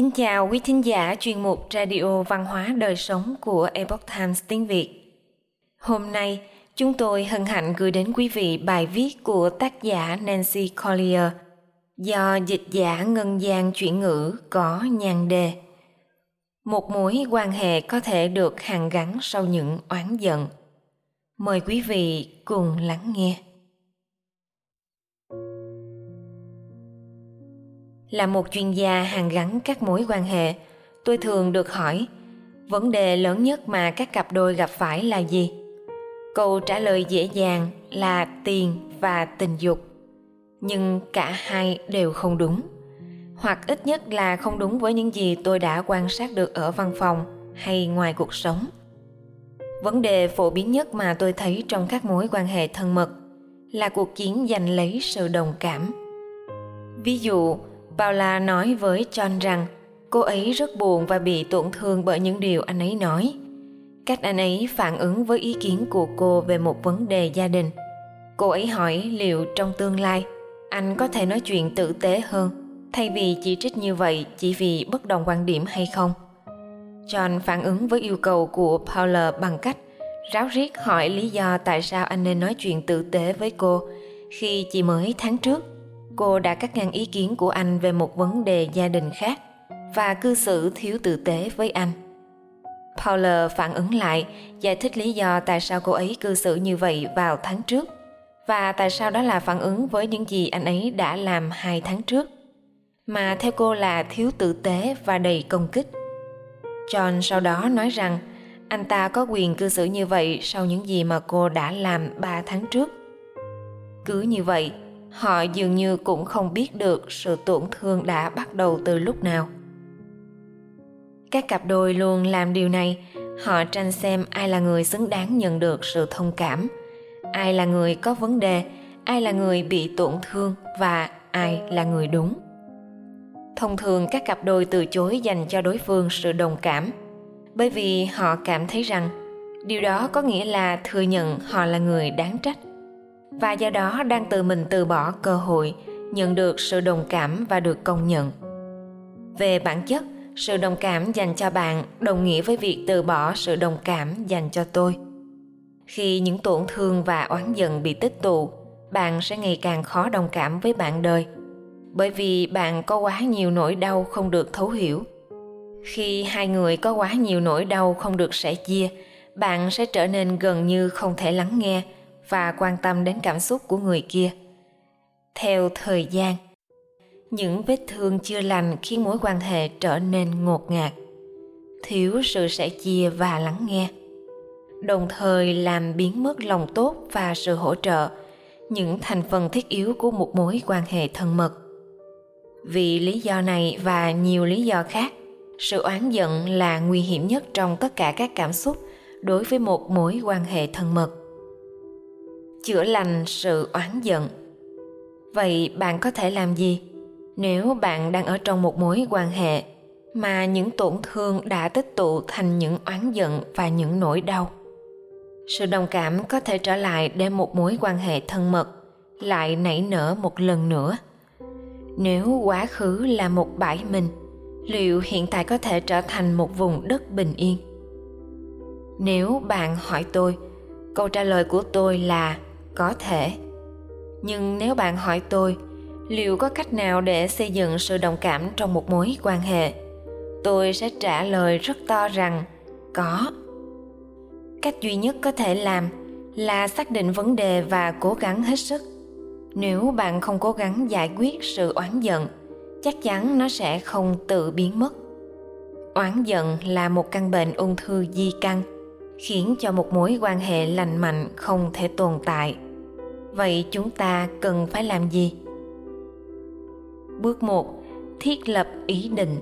Kính chào quý thính giả chuyên mục Radio Văn hóa Đời Sống của Epoch Times tiếng Việt. Hôm nay, chúng tôi hân hạnh gửi đến quý vị bài viết của tác giả Nancy Collier do dịch giả ngân gian chuyển ngữ có nhan đề. Một mối quan hệ có thể được hàn gắn sau những oán giận. Mời quý vị cùng lắng nghe. Là một chuyên gia hàn gắn các mối quan hệ. Tôi thường được hỏi, vấn đề lớn nhất mà các cặp đôi gặp phải là gì? Câu trả lời dễ dàng là tiền và tình dục. Nhưng cả hai đều không đúng. Hoặc ít nhất là không đúng với những gì tôi đã quan sát được ở văn phòng hay ngoài cuộc sống. Vấn đề phổ biến nhất mà tôi thấy trong các mối quan hệ thân mật là cuộc chiến giành lấy sự đồng cảm. Ví dụ Paula nói với John rằng cô ấy rất buồn và bị tổn thương bởi những điều anh ấy nói. Cách anh ấy phản ứng với ý kiến của cô về một vấn đề gia đình. Cô ấy hỏi liệu trong tương lai, anh có thể nói chuyện tử tế hơn, thay vì chỉ trích như vậy chỉ vì bất đồng quan điểm hay không. John phản ứng với yêu cầu của Paula bằng cách ráo riết hỏi lý do tại sao anh nên nói chuyện tử tế với cô khi chỉ mới tháng trước cô đã cắt ngang ý kiến của anh về một vấn đề gia đình khác và cư xử thiếu tử tế với anh. Paula phản ứng lại, giải thích lý do tại sao cô ấy cư xử như vậy vào tháng trước và tại sao đó là phản ứng với những gì anh ấy đã làm hai tháng trước mà theo cô là thiếu tử tế và đầy công kích. John sau đó nói rằng anh ta có quyền cư xử như vậy sau những gì mà cô đã làm ba tháng trước. Cứ như vậy, họ dường như cũng không biết được sự tổn thương đã bắt đầu từ lúc nào. Các cặp đôi luôn làm điều này. Họ tranh xem ai là người xứng đáng nhận được sự thông cảm. Ai là người có vấn đề, ai là người bị tổn thương và ai là người đúng. Thông thường các cặp đôi từ chối dành cho đối phương sự đồng cảm, bởi vì họ cảm thấy rằng điều đó có nghĩa là thừa nhận họ là người đáng trách và do đó đang tự mình từ bỏ cơ hội, nhận được sự đồng cảm và được công nhận. Về bản chất, sự đồng cảm dành cho bạn đồng nghĩa với việc từ bỏ sự đồng cảm dành cho tôi. Khi những tổn thương và oán giận bị tích tụ, bạn sẽ ngày càng khó đồng cảm với bạn đời, bởi vì bạn có quá nhiều nỗi đau không được thấu hiểu. Khi hai người có quá nhiều nỗi đau không được sẻ chia, bạn sẽ trở nên gần như không thể lắng nghe và quan tâm đến cảm xúc của người kia. Theo thời gian, những vết thương chưa lành khiến mối quan hệ trở nên ngột ngạt. Thiếu sự sẻ chia và lắng nghe. Đồng thời làm biến mất lòng tốt và sự hỗ trợ, những thành phần thiết yếu của một mối quan hệ thân mật. Vì lý do này và nhiều lý do khác, sự oán giận là nguy hiểm nhất trong tất cả các cảm xúc đối với một mối quan hệ thân mật chữa lành sự oán giận. Vậy bạn có thể làm gì? Nếu bạn đang ở trong một mối quan hệ mà những tổn thương đã tích tụ thành những oán giận và những nỗi đau, sự đồng cảm có thể trở lại để một mối quan hệ thân mật lại nảy nở một lần nữa. Nếu quá khứ là một bãi mình, liệu hiện tại có thể trở thành một vùng đất bình yên? Nếu bạn hỏi tôi, câu trả lời của tôi là có thể. Nhưng nếu bạn hỏi tôi, liệu có cách nào để xây dựng sự đồng cảm trong một mối quan hệ, tôi sẽ trả lời rất to rằng có. Cách duy nhất có thể làm là xác định vấn đề và cố gắng hết sức. Nếu bạn không cố gắng giải quyết sự oán giận, chắc chắn nó sẽ không tự biến mất. Oán giận là một căn bệnh ung thư di căn, khiến cho một mối quan hệ lành mạnh không thể tồn tại vậy chúng ta cần phải làm gì? Bước 1 thiết lập ý định.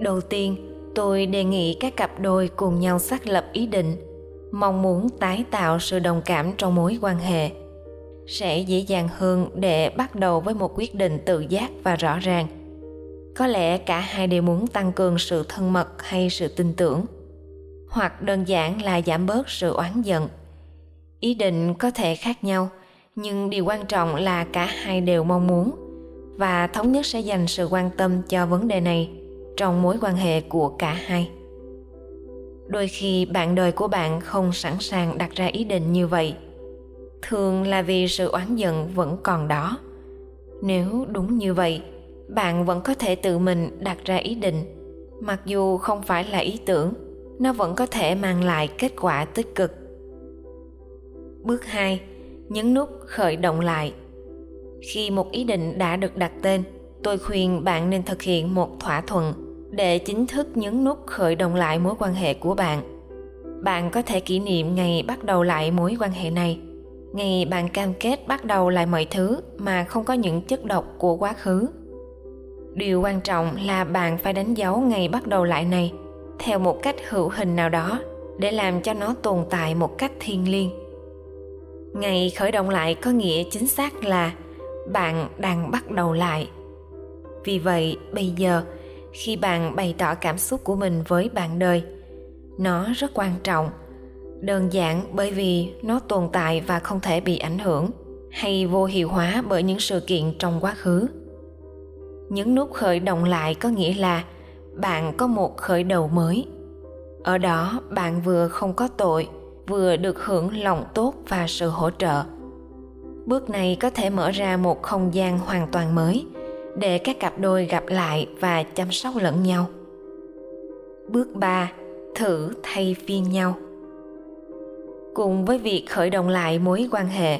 Đầu tiên, tôi đề nghị các cặp đôi cùng nhau xác lập ý định, mong muốn tái tạo sự đồng cảm trong mối quan hệ. Sẽ dễ dàng hơn để bắt đầu với một quyết định tự giác và rõ ràng. Có lẽ cả hai đều muốn tăng cường sự thân mật hay sự tin tưởng, hoặc đơn giản là giảm bớt sự oán giận ý định có thể khác nhau, nhưng điều quan trọng là cả hai đều mong muốn. Và thống nhất sẽ dành sự quan tâm cho vấn đề này trong mối quan hệ của cả hai. Đôi khi bạn đời của bạn không sẵn sàng đặt ra ý định như vậy, thường là vì sự oán giận vẫn còn đó. Nếu đúng như vậy, bạn vẫn có thể tự mình đặt ra ý định, mặc dù không phải là ý tưởng, nó vẫn có thể mang lại kết quả tích cực bước 2 nhấn nút khởi động lại. Khi một ý định đã được đặt tên, tôi khuyên bạn nên thực hiện một thỏa thuận để chính thức nhấn nút khởi động lại mối quan hệ của bạn. Bạn có thể kỷ niệm ngày bắt đầu lại mối quan hệ này. Ngày bạn cam kết bắt đầu lại mọi thứ mà không có những chất độc của quá khứ. Điều quan trọng là bạn phải đánh dấu ngày bắt đầu lại này theo một cách hữu hình nào đó để làm cho nó tồn tại một cách thiêng liêng ngày khởi động lại có nghĩa chính xác là bạn đang bắt đầu lại. Vì vậy, bây giờ, khi bạn bày tỏ cảm xúc của mình với bạn đời, nó rất quan trọng. Đơn giản bởi vì nó tồn tại và không thể bị ảnh hưởng hay vô hiệu hóa bởi những sự kiện trong quá khứ. Những nút khởi động lại có nghĩa là bạn có một khởi đầu mới. Ở đó, bạn vừa không có tội vừa được hưởng lòng tốt và sự hỗ trợ. Bước này có thể mở ra một không gian hoàn toàn mới để các cặp đôi gặp lại và chăm sóc lẫn nhau. Bước 3. thử thay phiên nhau. Cùng với việc khởi động lại mối quan hệ,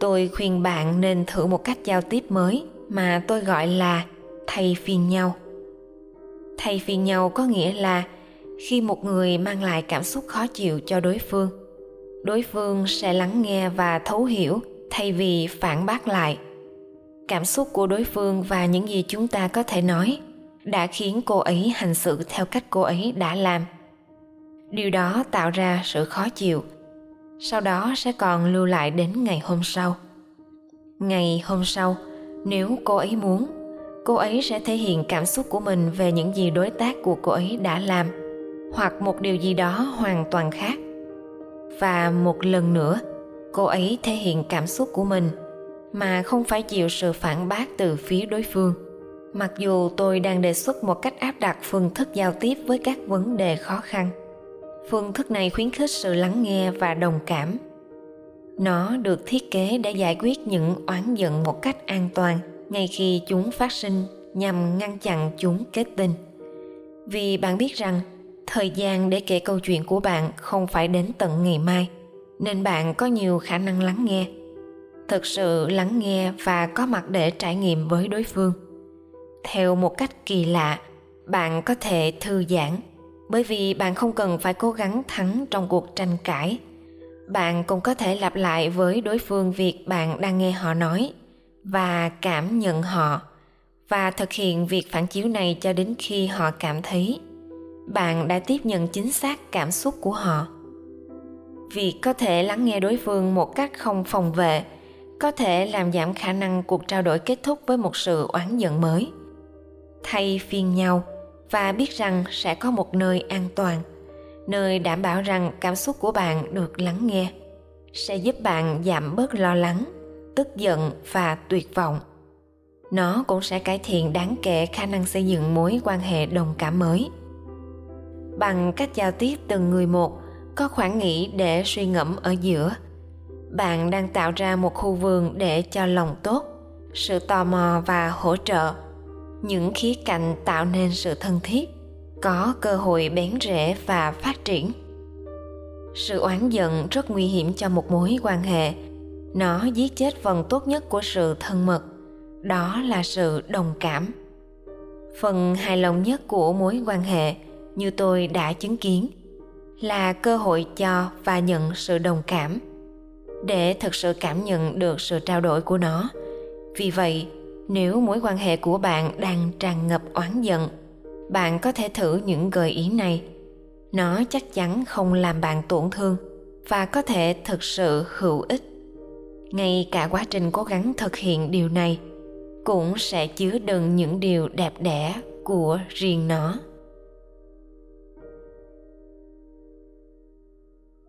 tôi khuyên bạn nên thử một cách giao tiếp mới mà tôi gọi là thay phiên nhau. Thay phiên nhau có nghĩa là khi một người mang lại cảm xúc khó chịu cho đối phương. Đối phương sẽ lắng nghe và thấu hiểu, thay vì phản bác lại. Cảm xúc của đối phương và những gì chúng ta có thể nói đã khiến cô ấy hành xử theo cách cô ấy đã làm. Điều đó tạo ra sự khó chịu, sau đó sẽ còn lưu lại đến ngày hôm sau. Ngày hôm sau, nếu cô ấy muốn, cô ấy sẽ thể hiện cảm xúc của mình về những gì đối tác của cô ấy đã làm hoặc một điều gì đó hoàn toàn khác. Và một lần nữa, cô ấy thể hiện cảm xúc của mình, mà không phải chịu sự phản bác từ phía đối phương. Mặc dù tôi đang đề xuất một cách áp đặt phương thức giao tiếp với các vấn đề khó khăn, phương thức này khuyến khích sự lắng nghe và đồng cảm. Nó được thiết kế để giải quyết những oán giận một cách an toàn ngay khi chúng phát sinh nhằm ngăn chặn chúng kết tinh. Vì bạn biết rằng thời gian để kể câu chuyện của bạn không phải đến tận ngày mai, nên bạn có nhiều khả năng lắng nghe. Thực sự lắng nghe và có mặt để trải nghiệm với đối phương. Theo một cách kỳ lạ, bạn có thể thư giãn, bởi vì bạn không cần phải cố gắng thắng trong cuộc tranh cãi. Bạn cũng có thể lặp lại với đối phương việc bạn đang nghe họ nói và cảm nhận họ và thực hiện việc phản chiếu này cho đến khi họ cảm thấy bạn đã tiếp nhận chính xác cảm xúc của họ. Việc có thể lắng nghe đối phương một cách không phòng vệ, có thể làm giảm khả năng cuộc trao đổi kết thúc với một sự oán giận mới. Thay phiên nhau và biết rằng sẽ có một nơi an toàn, nơi đảm bảo rằng cảm xúc của bạn được lắng nghe, sẽ giúp bạn giảm bớt lo lắng, tức giận và tuyệt vọng. Nó cũng sẽ cải thiện đáng kể khả năng xây dựng mối quan hệ đồng cảm mới bằng cách giao tiếp từng người một, có khoảng nghỉ để suy ngẫm ở giữa. Bạn đang tạo ra một khu vườn để cho lòng tốt, sự tò mò và hỗ trợ. Những khía cạnh tạo nên sự thân thiết, có cơ hội bén rễ và phát triển. Sự oán giận rất nguy hiểm cho một mối quan hệ. Nó giết chết phần tốt nhất của sự thân mật. Đó là sự đồng cảm. Phần hài lòng nhất của mối quan hệ như tôi đã chứng kiến, là cơ hội cho và nhận sự đồng cảm. Để thực sự cảm nhận được sự trao đổi của nó, vì vậy, nếu mối quan hệ của bạn đang tràn ngập oán giận, bạn có thể thử những gợi ý này. Nó chắc chắn không làm bạn tổn thương và có thể thực sự hữu ích. Ngay cả quá trình cố gắng thực hiện điều này cũng sẽ chứa đựng những điều đẹp đẽ của riêng nó.